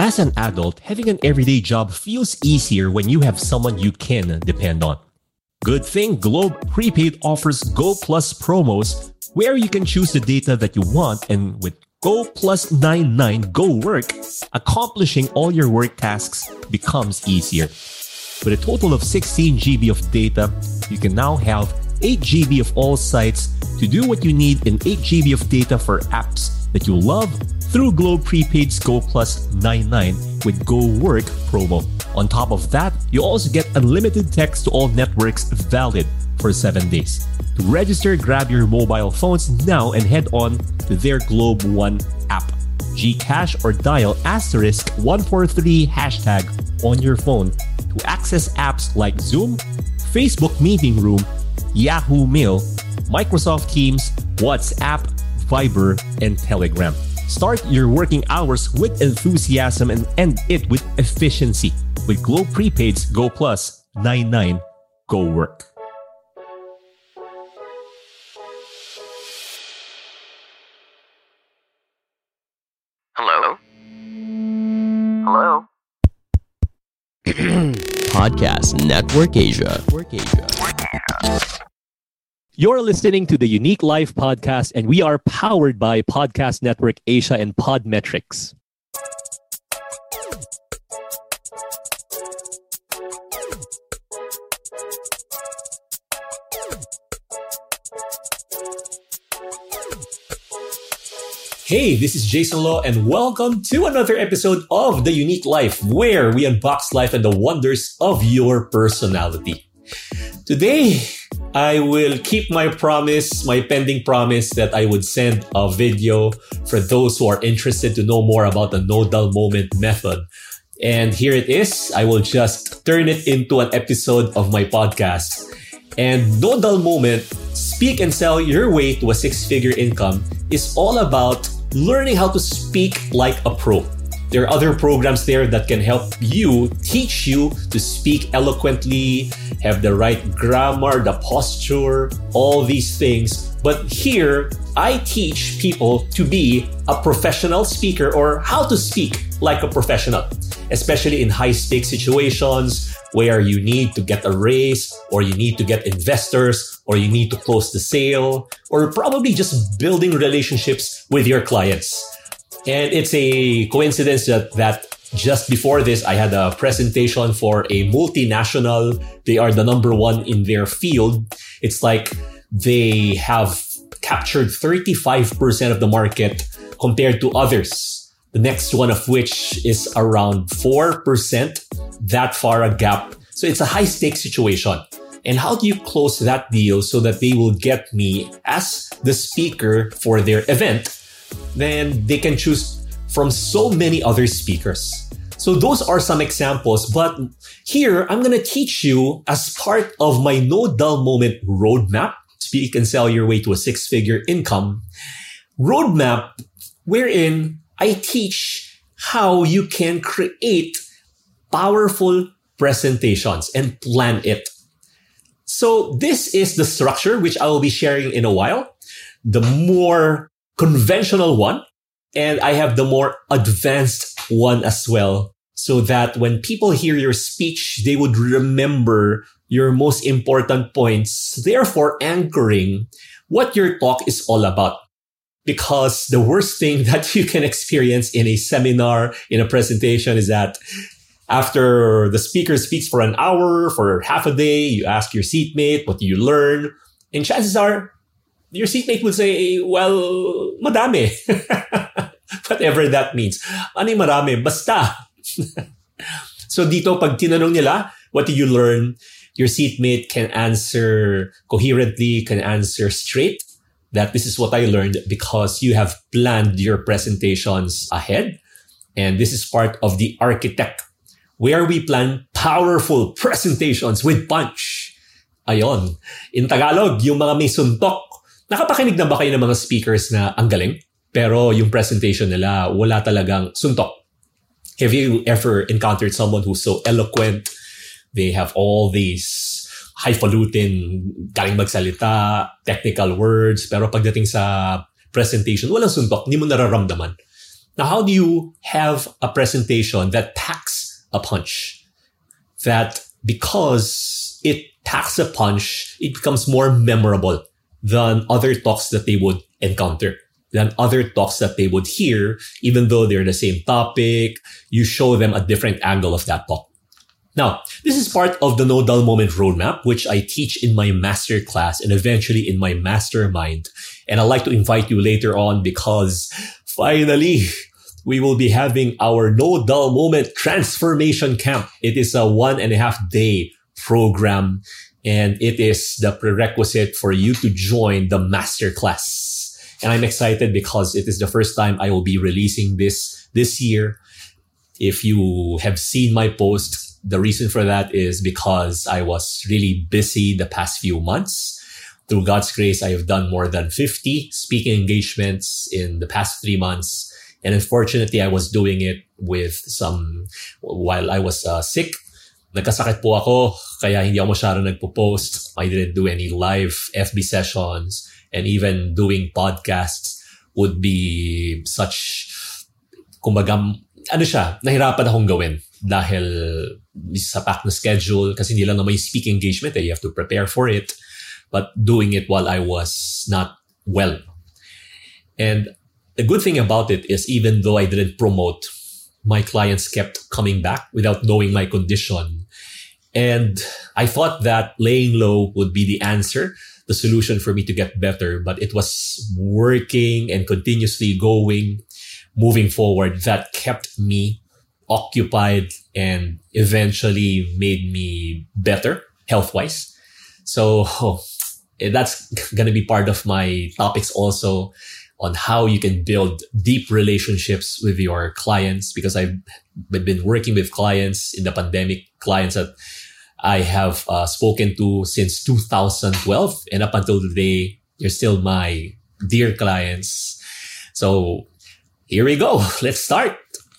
As an adult, having an everyday job feels easier when you have someone you can depend on. Good thing Globe Prepaid offers Go Plus promos where you can choose the data that you want and with Go Plus 99 Go Work, accomplishing all your work tasks becomes easier. With a total of 16 GB of data, you can now have 8 GB of all sites to do what you need and 8 GB of data for apps that you love through Globe Prepaid's Go Plus 99 with Go Work promo. On top of that, you also get unlimited text to all networks valid for 7 days. To register, grab your mobile phones now and head on to their Globe One app. Gcash or dial asterisk 143 hashtag on your phone to access apps like Zoom, Facebook Meeting Room, Yahoo Mail, Microsoft Teams, WhatsApp, Viber, and Telegram. Start your working hours with enthusiasm and end it with efficiency with Globe Prepaid's Go Plus 99 Go Work. Hello? Hello? Podcast Network Asia. Network Asia. You're listening to the YOUnique Life podcast, and we are powered by Podcast Network Asia and Podmetrics. Hey, this is Jayson Lo, and welcome to another episode of The YOUnique Life, where we unbox life and the wonders of your personality. Today, I will keep my promise, my pending promise that I would send a video for those who are interested to know more about the no dull moment method. And here it is. I will just turn it into an episode of my podcast. And no dull moment, speak and sell your way to a six figure income is all about learning how to speak like a pro. There are other programs there that can help you, teach you to speak eloquently, have the right grammar, the posture, all these things. But here, I teach people to be a professional speaker or how to speak like a professional, especially in high stakes situations where you need to get a raise or you need to get investors or you need to close the sale or probably just building relationships with your clients. And it's a coincidence that, that just before this, I had a presentation for a multinational. They are the number one in their field. It's like they have captured 35% of the market compared to others. The next one of which is around 4%, that far a gap. So it's a high stakes situation. And how do you close that deal so that they will get me as the speaker for their event? Then they can choose from so many other speakers. So those are some examples, but here I'm going to teach you as part of my no dull moment roadmap. Speak and sell your way to a six figure income roadmap wherein I teach how you can create powerful presentations and plan it. So this is the structure which I will be sharing in a while. The more conventional one, and I have the more advanced one as well. So that when people hear your speech, they would remember your most important points, therefore anchoring what your talk is all about because the worst thing that you can experience in a seminar, in a presentation is that after the speaker speaks for an hour, for half a day, you ask your seatmate, what do you learn? And chances are your seatmate will say, well, madami. Whatever that means. Ano marami? Basta. so dito, pag tinanong nila, what do you learn? Your seatmate can answer coherently, can answer straight that this is what I learned because you have planned your presentations ahead. And this is part of the architect where we plan powerful presentations with punch. Ayon. In Tagalog, yung mga may suntok. Nakapakinig na ba kayo ng mga speakers na ang galing? Pero yung presentation nila, wala talagang suntok. Have you ever encountered someone who's so eloquent? They have all these highfalutin, galing magsalita, technical words, pero pagdating sa presentation, walang suntok, hindi mo nararamdaman. Now, how do you have a presentation that packs a punch? That because it packs a punch, it becomes more memorable than other talks that they would encounter, than other talks that they would hear, even though they're the same topic. You show them a different angle of that talk. Now, this is part of the No Dull Moment roadmap, which I teach in my master class and eventually in my mastermind. And I'd like to invite you later on because finally, we will be having our No Dull Moment transformation camp. It is a one and a half day program and it is the prerequisite for you to join the master class. And I'm excited because it is the first time I will be releasing this this year. If you have seen my post, the reason for that is because I was really busy the past few months. Through God's grace, I have done more than 50 speaking engagements in the past three months. And unfortunately, I was doing it with some, while I was uh, sick. Nagkasakit po ako, kaya hindi ako masyado nagpo-post. I didn't do any live FB sessions. And even doing podcasts would be such, kumbaga, ano siya, nahirapan akong gawin dahil sa packed na schedule kasi hindi lang naman yung speaking engagement eh. You have to prepare for it. But doing it while I was not well. And the good thing about it is even though I didn't promote, my clients kept coming back without knowing my condition. And I thought that laying low would be the answer, the solution for me to get better. But it was working and continuously going, moving forward that kept me occupied and eventually made me better health wise. So oh, that's going to be part of my topics also on how you can build deep relationships with your clients because I've been working with clients in the pandemic, clients that I have uh, spoken to since 2012 and up until today, you're still my dear clients. So here we go. Let's start.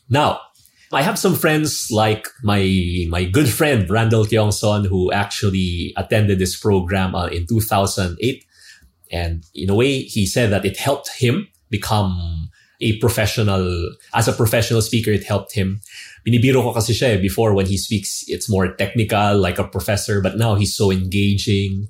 Now, I have some friends like my my good friend Randell Tiongson who actually attended this program uh, in 2008 and in a way he said that it helped him become a professional as a professional speaker it helped him binibiro ko kasi siya eh, before when he speaks it's more technical like a professor but now he's so engaging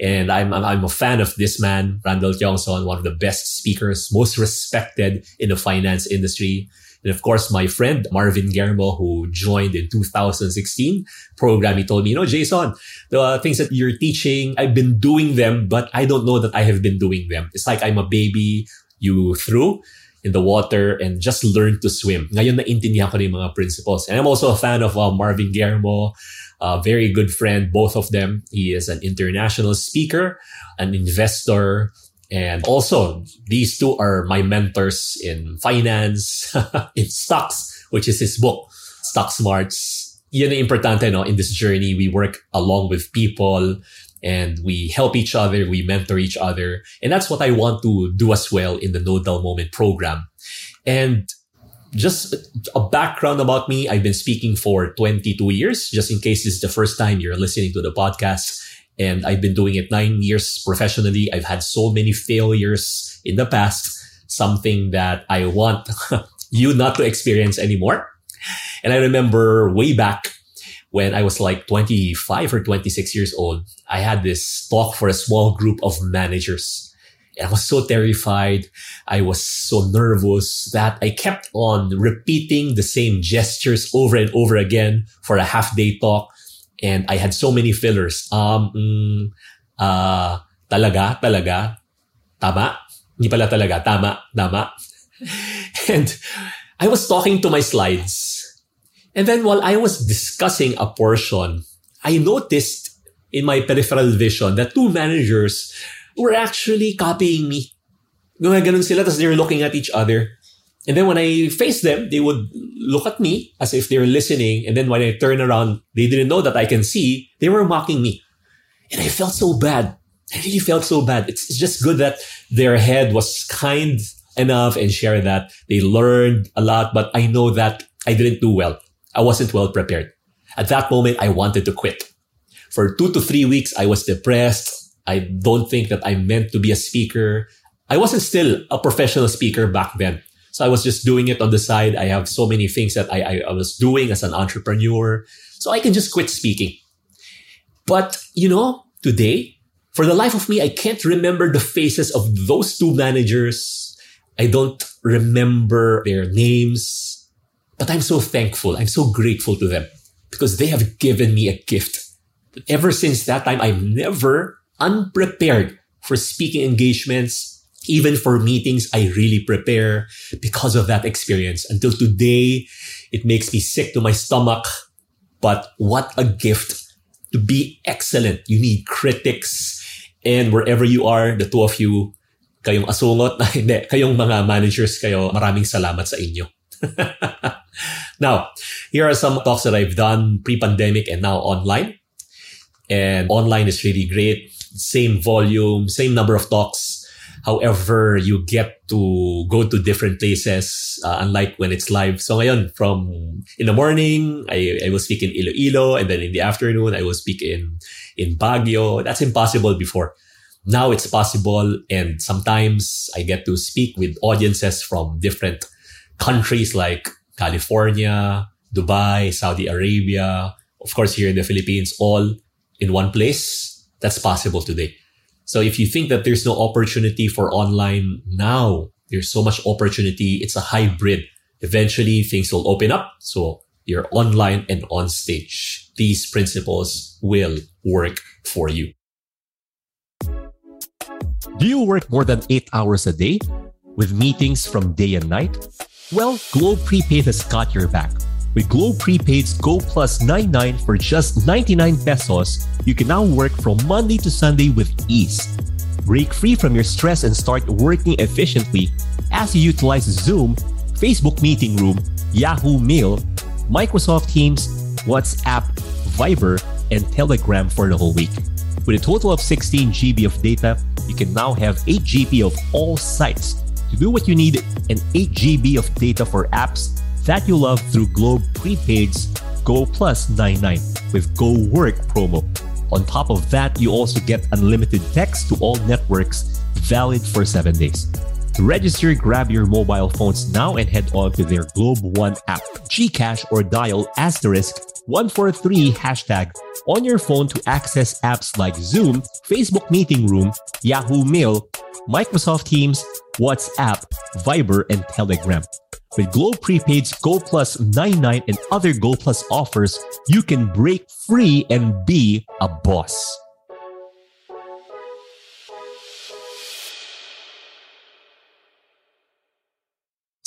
and I'm, I'm a fan of this man, Randell Tiongson, one of the best speakers, most respected in the finance industry. And of course, my friend Marvin Germo, who joined in 2016 program, he told me, you know, Jayson, the things that you're teaching, I've been doing them, but I don't know that I have been doing them. It's like I'm a baby you threw in the water and just learn to swim. Ngayon naintindihan ko na yung mga principles. And I'm also a fan of uh, Marvin Germo, a very good friend, both of them. He is an international speaker, an investor, and also, these two are my mentors in finance, in stocks, which is his book, Stock Smarts. Yun importante, no? In this journey, we work along with people and we help each other, we mentor each other. And that's what I want to do as well in the No Dull Moment program. And just a background about me. I've been speaking for 22 years, just in case this is the first time you're listening to the podcast and I've been doing it nine years professionally. I've had so many failures in the past, something that I want you not to experience anymore. And I remember way back when I was like 25 or 26 years old, I had this talk for a small group of managers. And I was so terrified. I was so nervous that I kept on repeating the same gestures over and over again for a half day talk and I had so many fillers. Um, mm, uh, talaga, talaga, tama. Hindi pala talaga, tama, tama. and I was talking to my slides. And then while I was discussing a portion, I noticed in my peripheral vision that two managers were actually copying me. Tapos they're looking at each other. And then when I faced them, they would look at me as if they were listening. And then when I turn around, they didn't know that I can see. They were mocking me. And I felt so bad. I really felt so bad. It's, it's just good that their head was kind enough and share that they learned a lot, but I know that I didn't do well. I wasn't well prepared. At that moment, I wanted to quit. For two to three weeks, I was depressed. I don't think that I meant to be a speaker. I wasn't still a professional speaker back then. So I was just doing it on the side. I have so many things that I, I, I was doing as an entrepreneur. So I can just quit speaking. But, you know, today, for the life of me, I can't remember the faces of those two managers. I don't remember their names, but I'm so thankful. I'm so grateful to them because they have given me a gift. Ever since that time, I'm never unprepared for speaking engagements. Even for meetings, I really prepare because of that experience. Until today, it makes me sick to my stomach. But what a gift to be excellent. You need critics. And wherever you are, the two of you, kayong asungot, hindi, kayong mga managers kayo, maraming salamat sa inyo. now, here are some talks that I've done pre-pandemic and now online. And online is really great. Same volume, same number of talks. However, you get to go to different places, uh, unlike when it's live. So ngayon, from in the morning, I, I will speak in Iloilo, and then in the afternoon, I will speak in, in Baguio. That's impossible before. Now it's possible, and sometimes I get to speak with audiences from different countries like California, Dubai, Saudi Arabia, of course, here in the Philippines, all in one place. That's possible today. So if you think that there's no opportunity for online now, there's so much opportunity. It's a hybrid. Eventually things will open up. So you're online and on stage. These principles will work for you. Do you work more than eight hours a day with meetings from day and night? Well, Globe Prepaid has got your back. With Globe Prepaid's Go Plus 99 for just 99 pesos, you can now work from Monday to Sunday with ease. Break free from your stress and start working efficiently as you utilize Zoom, Facebook Meeting Room, Yahoo Mail, Microsoft Teams, WhatsApp, Viber, and Telegram for the whole week. With a total of 16 GB of data, you can now have 8 GB of all sites to do what you need and 8 GB of data for apps that you love through Globe Prepaid's Go Plus 99 with Go Work promo. On top of that, you also get unlimited text to all networks valid for 7 days. To register, grab your mobile phones now and head on to their Globe One app, Gcash or dial asterisk 143 hashtag on your phone to access apps like Zoom, Facebook Meeting Room, Yahoo Mail, Microsoft Teams, WhatsApp, Viber, and Telegram. With Globe Prepaid's Go Plus 99 and other Go Plus offers, you can break free and be a boss.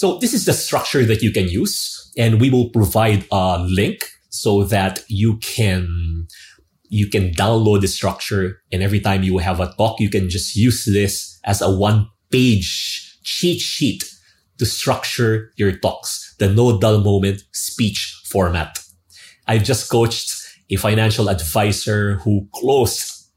So this is the structure that you can use and we will provide a link so that you can you can download the structure and every time you have a talk you can just use this as a one page cheat sheet to structure your talks. The no dull moment speech format. I've just coached a financial advisor who closed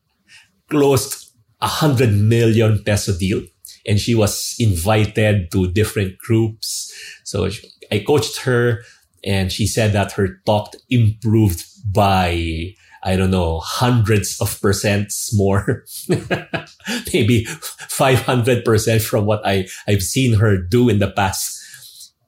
closed a hundred million peso deal and she was invited to different groups. So i coached her and she said that her talk improved by I don't know, hundreds of percents more, maybe 500% from what I, I've seen her do in the past.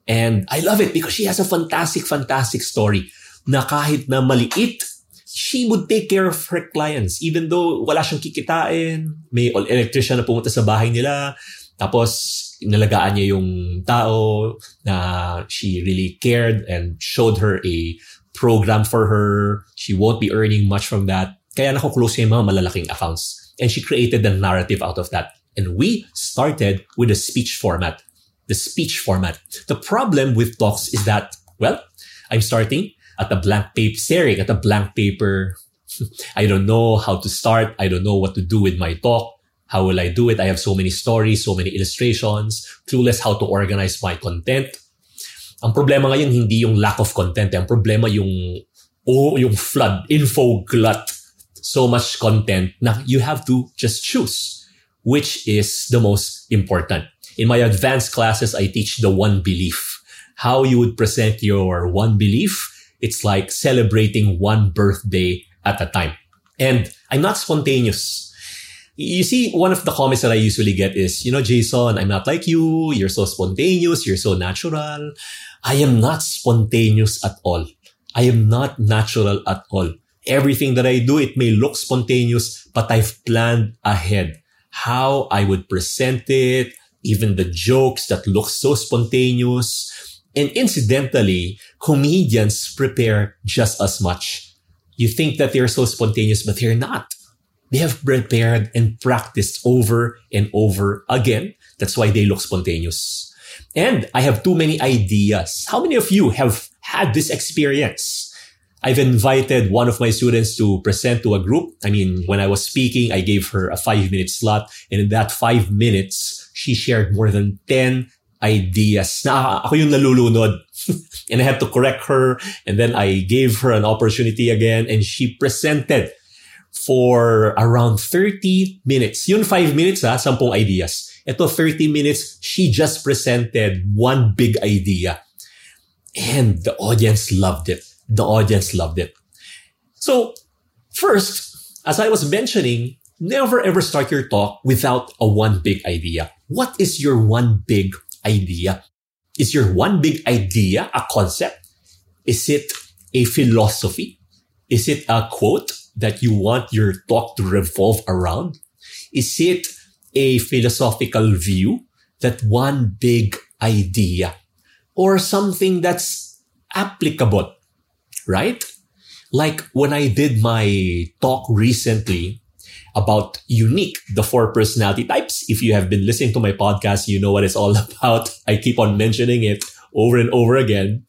And I love it because she has a fantastic, fantastic story na kahit na maliit, she would take care of her clients. Even though wala siyang kikitain, may electrician na pumunta sa bahay nila, tapos nalagaan niya yung tao na she really cared and showed her a program for her. She won't be earning much from that. Kaya nako-close yung mga malalaking accounts. And she created the narrative out of that. And we started with a speech format. The speech format. The problem with talks is that, well, I'm starting at a blank paper, staring at a blank paper. I don't know how to start. I don't know what to do with my talk. How will I do it? I have so many stories, so many illustrations, clueless how to organize my content. Ang problema ngayon hindi yung lack of content, ang problema yung oh, yung flood, info glut, so much content na you have to just choose which is the most important. In my advanced classes, I teach the one belief. How you would present your one belief. It's like celebrating one birthday at a time. And I'm not spontaneous. You see, one of the comments that I usually get is, you know, Jason, I'm not like you. You're so spontaneous. You're so natural. I am not spontaneous at all. I am not natural at all. Everything that I do, it may look spontaneous, but I've planned ahead how I would present it, even the jokes that look so spontaneous. And incidentally, comedians prepare just as much. You think that they're so spontaneous, but they're not. They have prepared and practiced over and over again. That's why they look spontaneous. And I have too many ideas. How many of you have had this experience? I've invited one of my students to present to a group. I mean, when I was speaking, I gave her a five minute slot. And in that five minutes, she shared more than 10 ideas. Na ako yung nalulunod. and I had to correct her. And then I gave her an opportunity again. And she presented for around 30 minutes. Yun 5 minutes ha, 10 ideas. Ito 30 minutes, she just presented one big idea. And the audience loved it. The audience loved it. So, first, as I was mentioning, never ever start your talk without a one big idea. What is your one big idea? Is your one big idea a concept? Is it a philosophy? Is it a quote that you want your talk to revolve around? Is it a philosophical view? That one big idea? Or something that's applicable right? Like when I did my talk recently about unique, the four personality types. If you have been listening to my podcast, you know what it's all about. I keep on mentioning it over and over again.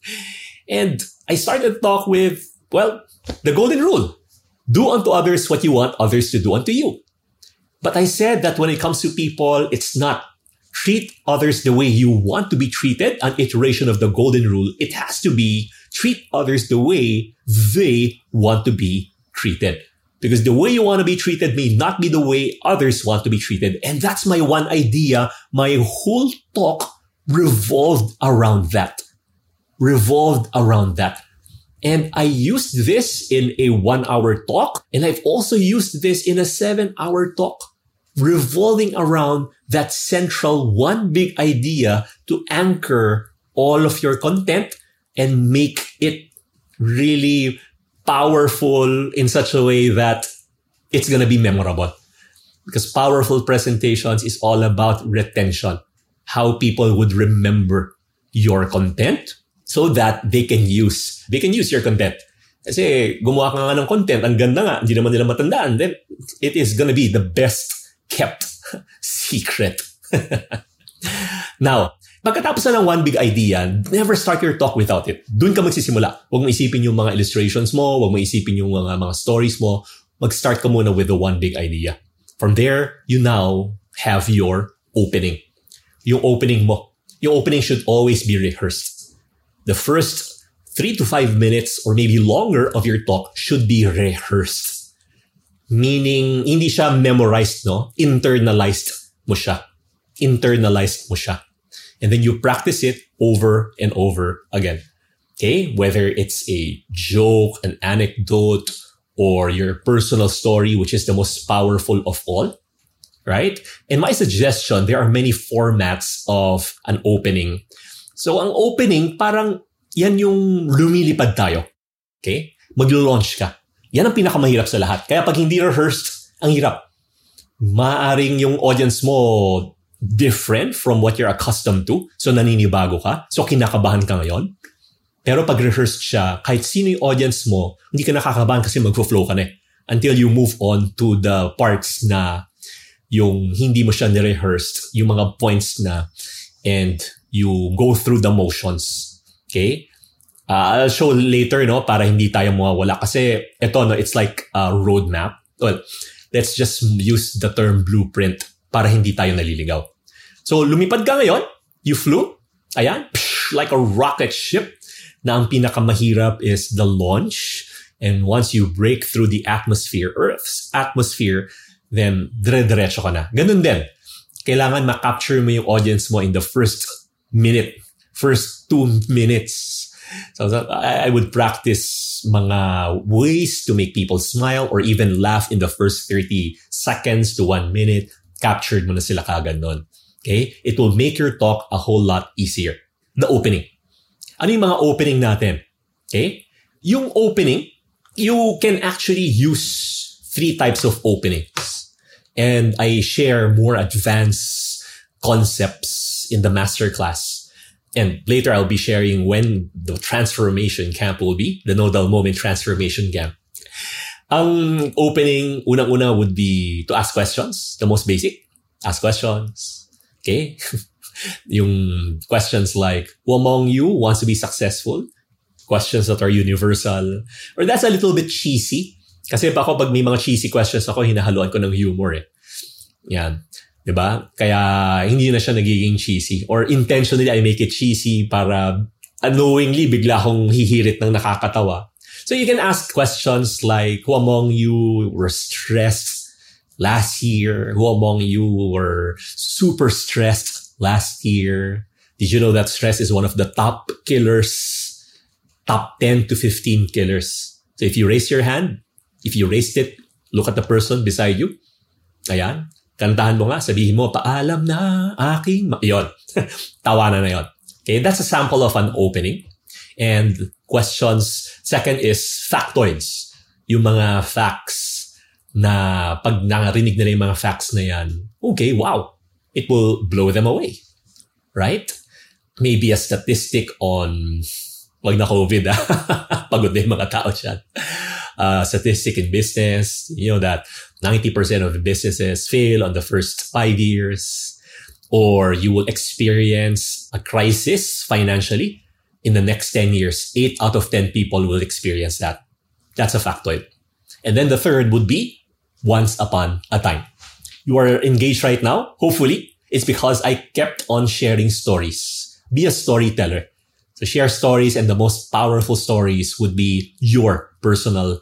And I started talk with, well, the golden rule. Do unto others what you want others to do unto you. But I said that when it comes to people, it's not treat others the way you want to be treated, an iteration of the golden rule. It has to be treat others the way they want to be treated. Because the way you want to be treated may not be the way others want to be treated. And that's my one idea. My whole talk revolved around that. Revolved around that. And I used this in a one hour talk. And I've also used this in a seven hour talk revolving around that central one big idea to anchor all of your content and make it really powerful in such a way that it's going to be memorable. Because powerful presentations is all about retention. How people would remember your content so that they can use, they can use your content. Kasi gumawa ka nga ng content, ang ganda nga, hindi naman nila matandaan, then it is gonna be the best kept secret. now, Pagkatapos na ng one big idea, never start your talk without it. Doon ka magsisimula. Huwag mo isipin yung mga illustrations mo, huwag mo isipin yung mga, mga stories mo. Mag-start ka muna with the one big idea. From there, you now have your opening. Yung opening mo. Yung opening should always be rehearsed. The first three to five minutes or maybe longer of your talk should be rehearsed. Meaning, hindi siya memorized, no? Internalized mo siya. Internalized mo siya and then you practice it over and over again. Okay. Whether it's a joke, an anecdote, or your personal story, which is the most powerful of all. Right. And my suggestion, there are many formats of an opening. So ang opening, parang yan yung lumilipad tayo. Okay? Maglo-launch ka. Yan ang pinakamahirap sa lahat. Kaya pag hindi rehearsed, ang hirap. Maaring yung audience mo different from what you're accustomed to. So naninibago ka. So kinakabahan ka ngayon. Pero pag rehearsed siya, kahit sino yung audience mo, hindi ka nakakabahan kasi mag-flow ka na eh. Until you move on to the parts na yung hindi mo siya ni-rehearsed, yung mga points na and you go through the motions. Okay? Uh, I'll show later, no, para hindi tayo mawawala. Kasi ito, no, it's like a roadmap. Well, let's just use the term blueprint para hindi tayo naliligaw. So, lumipad ka ngayon, you flew, ayan, psh, like a rocket ship, na ang pinakamahirap is the launch. And once you break through the atmosphere, Earth's atmosphere, then dire-diretso ka na. Ganun din. Kailangan ma-capture mo yung audience mo in the first minute, first two minutes. So I would practice mga ways to make people smile or even laugh in the first 30 seconds to one minute. Captured mo na sila kagad nun. Okay? It will make your talk a whole lot easier. The opening. Ano yung mga opening natin? Okay? Yung opening, you can actually use three types of openings. And I share more advanced concepts in the masterclass. And later I'll be sharing when the transformation camp will be, the Nodal Moment Transformation Camp. Ang opening, unang-una would be to ask questions, the most basic. Ask questions. Okay? yung questions like, who among you wants to be successful? Questions that are universal. Or that's a little bit cheesy. Kasi pa ako, pag may mga cheesy questions ako, hinahaluan ko ng humor eh. Yan. 'Di ba? Kaya hindi na siya nagiging cheesy. Or intentionally, I make it cheesy para unknowingly, bigla akong hihirit ng nakakatawa. So you can ask questions like, who among you were stressed last year? Who among you were super stressed last year? Did you know that stress is one of the top killers? Top 10 to 15 killers. So if you raise your hand, if you raised it, look at the person beside you. Ayan. Kantahan mo nga, sabihin mo, paalam na aking... Ma-. Yun. Tawanan na yun. Okay, that's a sample of an opening. And questions, second is factoids. Yung mga facts na pag narinig nila yung mga facts na yan, okay, wow, it will blow them away. Right? Maybe a statistic on, wag na COVID ah, pagod na yung mga tao dyan. Uh, statistic in business, you know that 90% of businesses fail on the first five years, or you will experience a crisis financially in the next 10 years. Eight out of 10 people will experience that. That's a factoid. And then the third would be once upon a time. You are engaged right now. Hopefully it's because I kept on sharing stories. Be a storyteller. So share stories and the most powerful stories would be your personal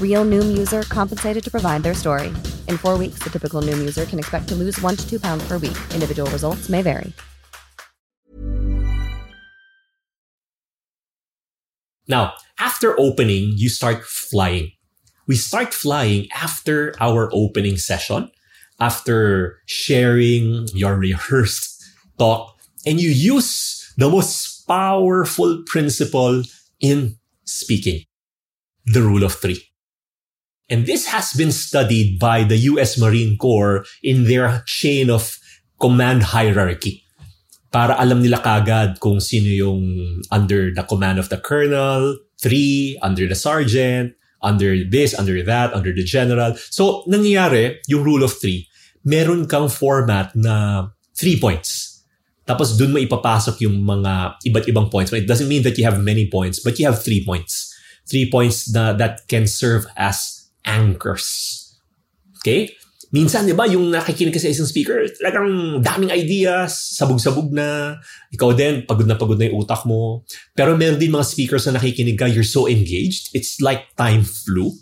Real Noom user compensated to provide their story. In four weeks, the typical Noom user can expect to lose one to two pounds per week. Individual results may vary. Now, after opening, you start flying. We start flying after our opening session, after sharing your rehearsed talk, and you use the most powerful principle in speaking the rule of three. And this has been studied by the US Marine Corps in their chain of command hierarchy. Para alam nila kagad kung sino yung under the command of the colonel, three, under the sergeant, under this, under that, under the general. So, nangyayari, yung rule of three, meron kang format na three points. Tapos dun mo ipapasok yung mga iba't ibang points. It doesn't mean that you have many points, but you have three points. Three points na, that can serve as anchors. Okay? Minsan, di ba, yung nakikinig ka sa isang speaker, talagang daming ideas, sabog-sabog na, ikaw din, pagod na pagod na yung utak mo. Pero meron din mga speakers na nakikinig ka, you're so engaged, it's like time flew.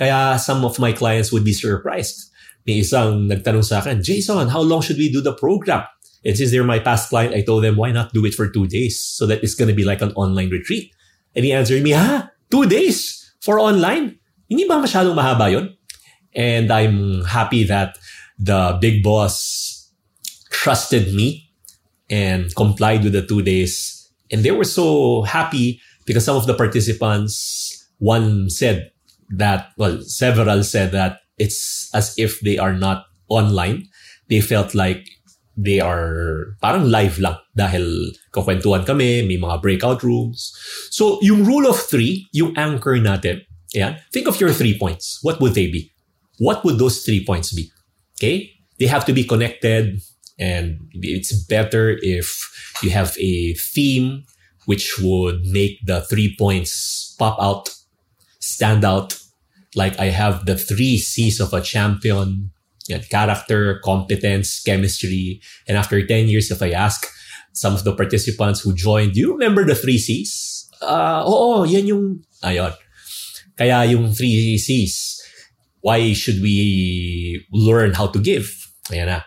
Kaya some of my clients would be surprised. May isang nagtanong sa akin, Jason, how long should we do the program? And since they're my past client, I told them, why not do it for two days so that it's gonna be like an online retreat? And he answered me, ha? Two days for online? Hindi ba masyadong mahaba? And I'm happy that the big boss trusted me and complied with the two days. And they were so happy because some of the participants, one said that, well, several said that it's as if they are not online. They felt like they are parang live lang dahil kukwentuhan kami, may mga breakout rooms. So, yung rule of three, yung anchor natin, yeah, think of your three points. What would they be? What would those three points be? Okay? They have to be connected and it's better if you have a theme which would make the three points pop out, stand out. Like I have the three C's of a champion, yan, character, competence, chemistry. And after 10 years, if I ask some of the participants who joined, do you remember the three C's? Uh, oo, yan yung, ayun. Kaya yung three C's, why should we learn how to give? Ayan na.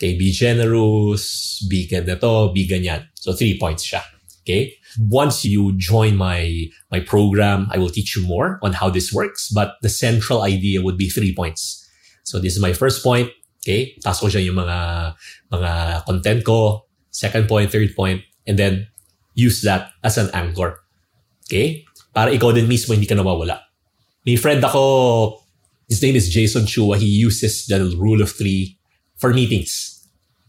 Okay, be generous, be ganito, be ganyan. So three points siya. Okay? Once you join my my program, I will teach you more on how this works, but the central idea would be three points. So this is my first point. Okay? Task ko siya yung mga, mga content ko. Second point, third point, and then use that as an anchor. Okay? Para ikaw din mismo hindi ka nawawala. May friend ako, his name is Jason Chua. He uses the rule of three for meetings.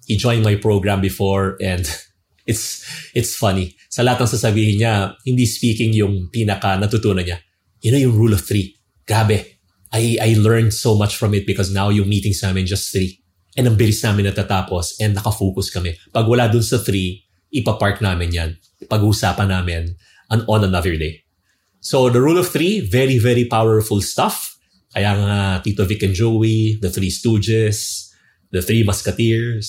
He joined my program before and it's it's funny. Sa lahat ng sasabihin niya, hindi speaking yung pinaka natutunan niya. You know yung rule of three. Grabe. I, I learned so much from it because now yung meetings namin just three. And ang bilis namin natatapos and nakafocus kami. Pag wala dun sa three, ipapark namin yan. Pag-uusapan namin on, on another day. So the rule of three, very, very powerful stuff. Kaya nga Tito Vic and Joey, the Three Stooges, the Three Musketeers,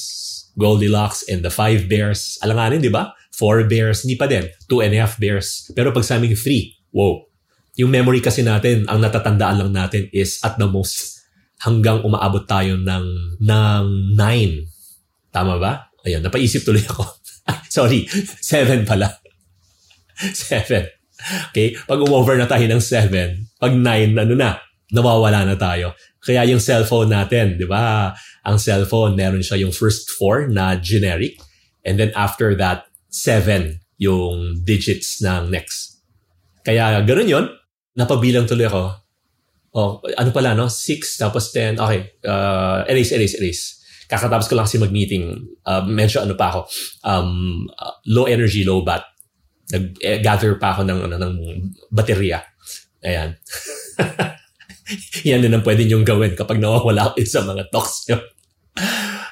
Goldilocks, and the Five Bears. Alanganin, di ba? Four bears, hindi pa din. Two and a half bears. Pero pag sa aming three, wow, yung memory kasi natin, ang natatandaan lang natin is at the most hanggang umaabot tayo ng, ng nine. Tama ba? Ayun, napaisip tuloy ako. Sorry, seven pala. seven. Okay? Pag umover na tayo ng seven, pag nine, ano na, nawawala na tayo. Kaya yung cellphone natin, di ba? Ang cellphone, meron siya yung first four na generic. And then after that, seven yung digits ng next. Kaya ganun yon napabilang tuloy ako. Oh, ano pala, no? 6 tapos 10. Okay. Uh, erase, erase, erase. Kakatapos ko lang kasi mag-meeting. Uh, medyo ano pa ako. Um, uh, low energy, low bat. Nag-gather pa ako ng, ano, ng baterya. Ayan. Yan din ang pwede niyong gawin kapag nawawala kayo sa mga talks nyo.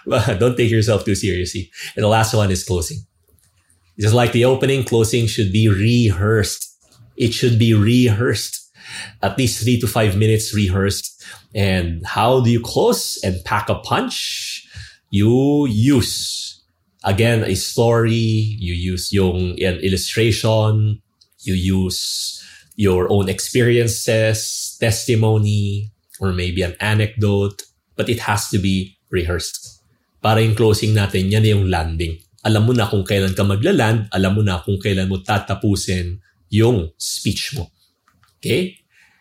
Don't take yourself too seriously. And the last one is closing. Just like the opening, closing should be rehearsed it should be rehearsed, at least three to five minutes rehearsed. And how do you close and pack a punch? You use, again, a story, you use yung illustration, you use your own experiences, testimony, or maybe an anecdote, but it has to be rehearsed. Para yung closing natin, yan yung landing. Alam mo na kung kailan ka magla-land, alam mo na kung kailan mo tatapusin yung speech mo. Okay?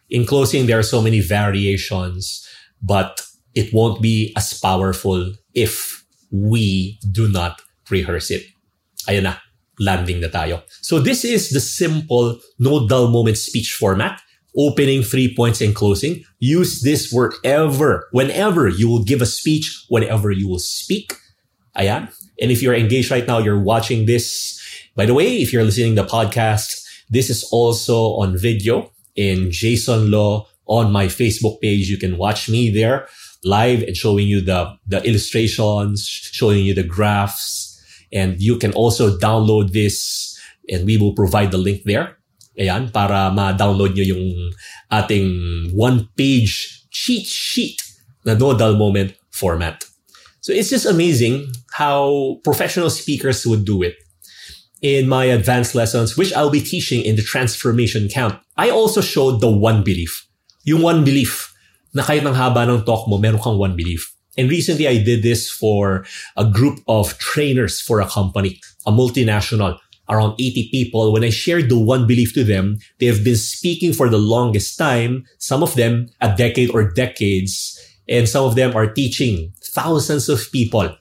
In closing, there are so many variations, but it won't be as powerful if we do not rehearse it. Ayan na, landing na tayo. So this is the simple no dull moment speech format. Opening three points and closing. Use this wherever, whenever you will give a speech, whenever you will speak. Ayan. And if you're engaged right now, you're watching this. By the way, if you're listening to the podcast, this is also on video in Jayson Lo on my Facebook page. You can watch me there live and showing you the, the illustrations, showing you the graphs. And you can also download this and we will provide the link there. Ayan, para ma-download nyo yung ating one-page cheat sheet na no dull moment format. So it's just amazing how professional speakers would do it in my advanced lessons, which I'll be teaching in the transformation camp, I also showed the one belief. Yung one belief na kahit ng haba ng talk mo, meron kang one belief. And recently I did this for a group of trainers for a company, a multinational, around 80 people. When I shared the one belief to them, they have been speaking for the longest time, some of them a decade or decades, and some of them are teaching thousands of people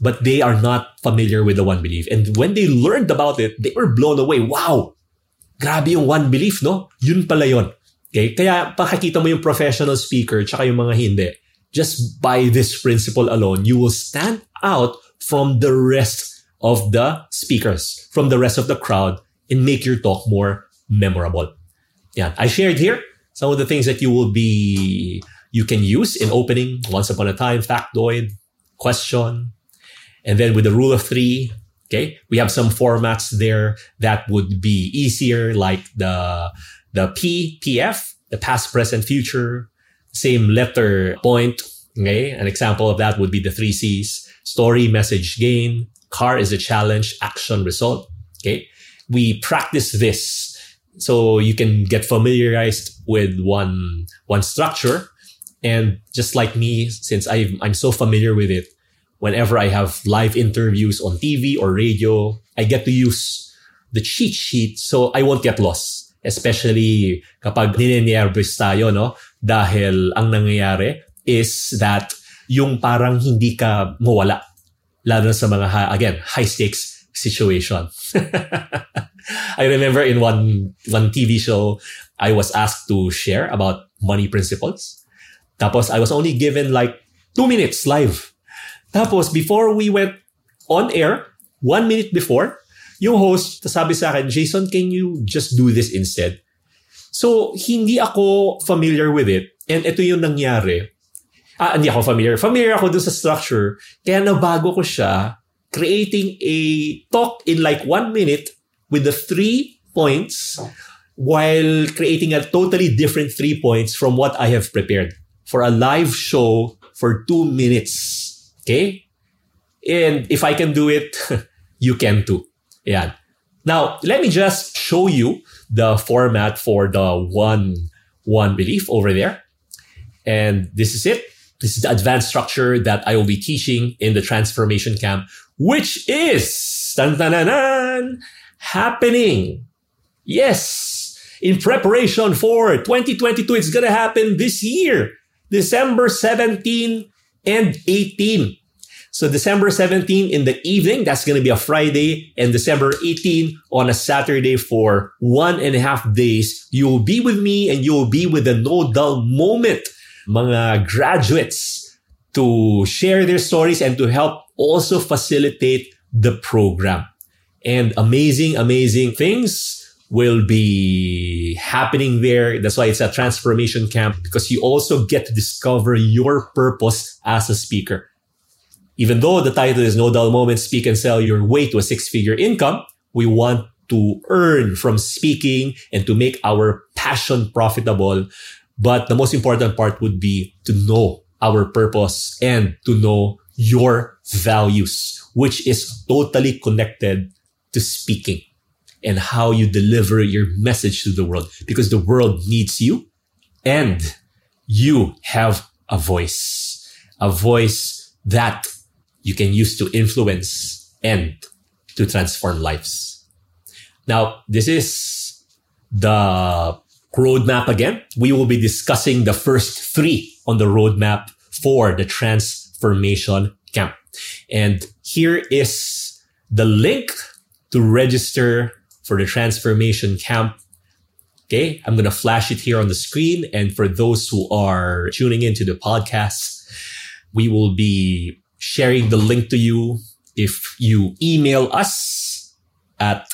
but they are not familiar with the one belief. And when they learned about it, they were blown away. Wow! Grabe yung one belief, no? Yun pala yun. Okay? Kaya pakikita mo yung professional speaker tsaka yung mga hindi. Just by this principle alone, you will stand out from the rest of the speakers, from the rest of the crowd, and make your talk more memorable. Yeah, I shared here some of the things that you will be you can use in opening once upon a time, factoid, question. And then with the rule of three, okay, we have some formats there that would be easier, like the the P, PF, the past, present, future, same letter point. Okay, an example of that would be the three C's: story, message, gain. CAR is a challenge, action, result. Okay, we practice this so you can get familiarized with one one structure and just like me, since i I'm so familiar with it, whenever I have live interviews on TV or radio, I get to use the cheat sheet so I won't get lost. Especially kapag ninenervous tayo, no? Dahil ang nangyayari is that yung parang hindi ka mawala. Lalo sa mga, again, high stakes situation. I remember in one one TV show, I was asked to share about money principles. Tapos I was only given like two minutes live. Tapos before we went on air, one minute before, yung host sabi sa akin, Jason, can you just do this instead? So, hindi ako familiar with it. And ito yung nangyari. Ah, hindi ako familiar. Familiar ako dun sa structure. Kaya nabago ko siya creating a talk in like one minute with the three points while creating a totally different three points from what I have prepared for a live show for two minutes. Okay? And if I can do it, you can too. Yeah. Now, let me just show you the format for the one, one belief over there. And this is it. This is the advanced structure that I will be teaching in the transformation camp, which is dun, dun, dun, happening. Yes, in preparation for 2022. It's going to happen this year. December 17 and 18. So December 17 in the evening, that's going to be a Friday, and December 18 on a Saturday for one and a half days. You will be with me and you will be with the No Dull Moment, mga graduates, to share their stories and to help also facilitate the program. And amazing, amazing things will be happening there. That's why it's a transformation camp because you also get to discover your purpose as a speaker. Even though the title is No Dull Moment, Speak and Sell Your Way to a Six Figure Income, we want to earn from speaking and to make our passion profitable. But the most important part would be to know our purpose and to know your values, which is totally connected to speaking and how you deliver your message to the world because the world needs you and you have a voice, a voice that you can use to influence and to transform lives. Now, this is the roadmap again. We will be discussing the first three on the roadmap for the transformation camp. And here is the link to register for the transformation camp. Okay, I'm going to flash it here on the screen. And for those who are tuning into the podcast, we will be sharing the link to you if you email us at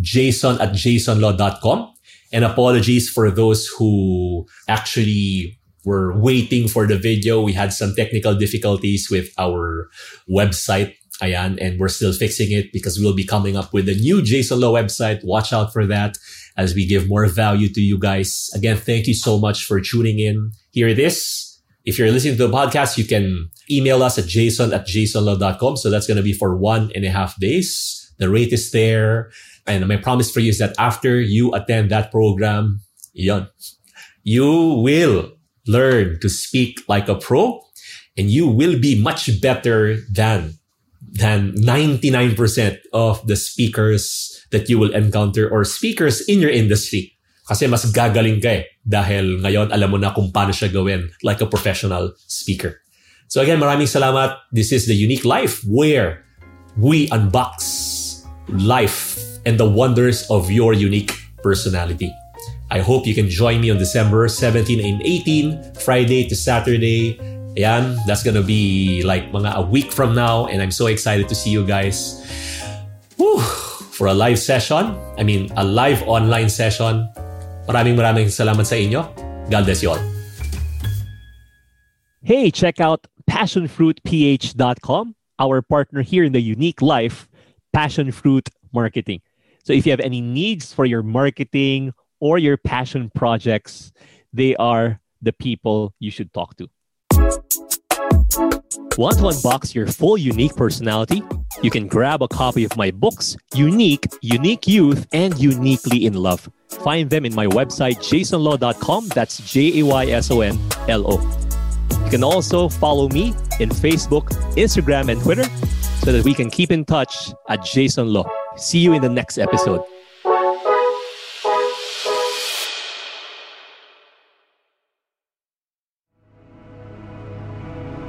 jayson at jaysonlo.com. And apologies for those who actually were waiting for the video. We had some technical difficulties with our website Ayan, and we're still fixing it because we'll be coming up with a new Jayson Lo website. Watch out for that as we give more value to you guys. Again, thank you so much for tuning in. Here it is. If you're listening to the podcast, you can email us at jayson at jaysonlo.com. So that's going to be for one and a half days. The rate is there. And my promise for you is that after you attend that program, yon, you will learn to speak like a pro and you will be much better than than 99% of the speakers that you will encounter or speakers in your industry. Kasi mas gagaling ka eh. Dahil ngayon alam mo na kung paano siya gawin like a professional speaker. So again, maraming salamat. This is The Unique Life where we unbox life and the wonders of your unique personality. I hope you can join me on December 17 and 18, Friday to Saturday, Ayan, that's gonna be like mga a week from now and I'm so excited to see you guys. Whew, for a live session. I mean, a live online session. Maraming maraming salamat sa inyo. God bless you all. Hey, check out passionfruitph.com, our partner here in the YOUnique Life, Passion Fruit Marketing. So if you have any needs for your marketing or your passion projects, they are the people you should talk to. Want to unbox your full unique personality? You can grab a copy of my books, YOUnique, YOUnique Youth, and Uniquely in Love. Find them in my website, jaysonlo.com. That's J A Y S O N L O. You can also follow me in Facebook, Instagram, and Twitter so that we can keep in touch at Jayson Lo. See you in the next episode.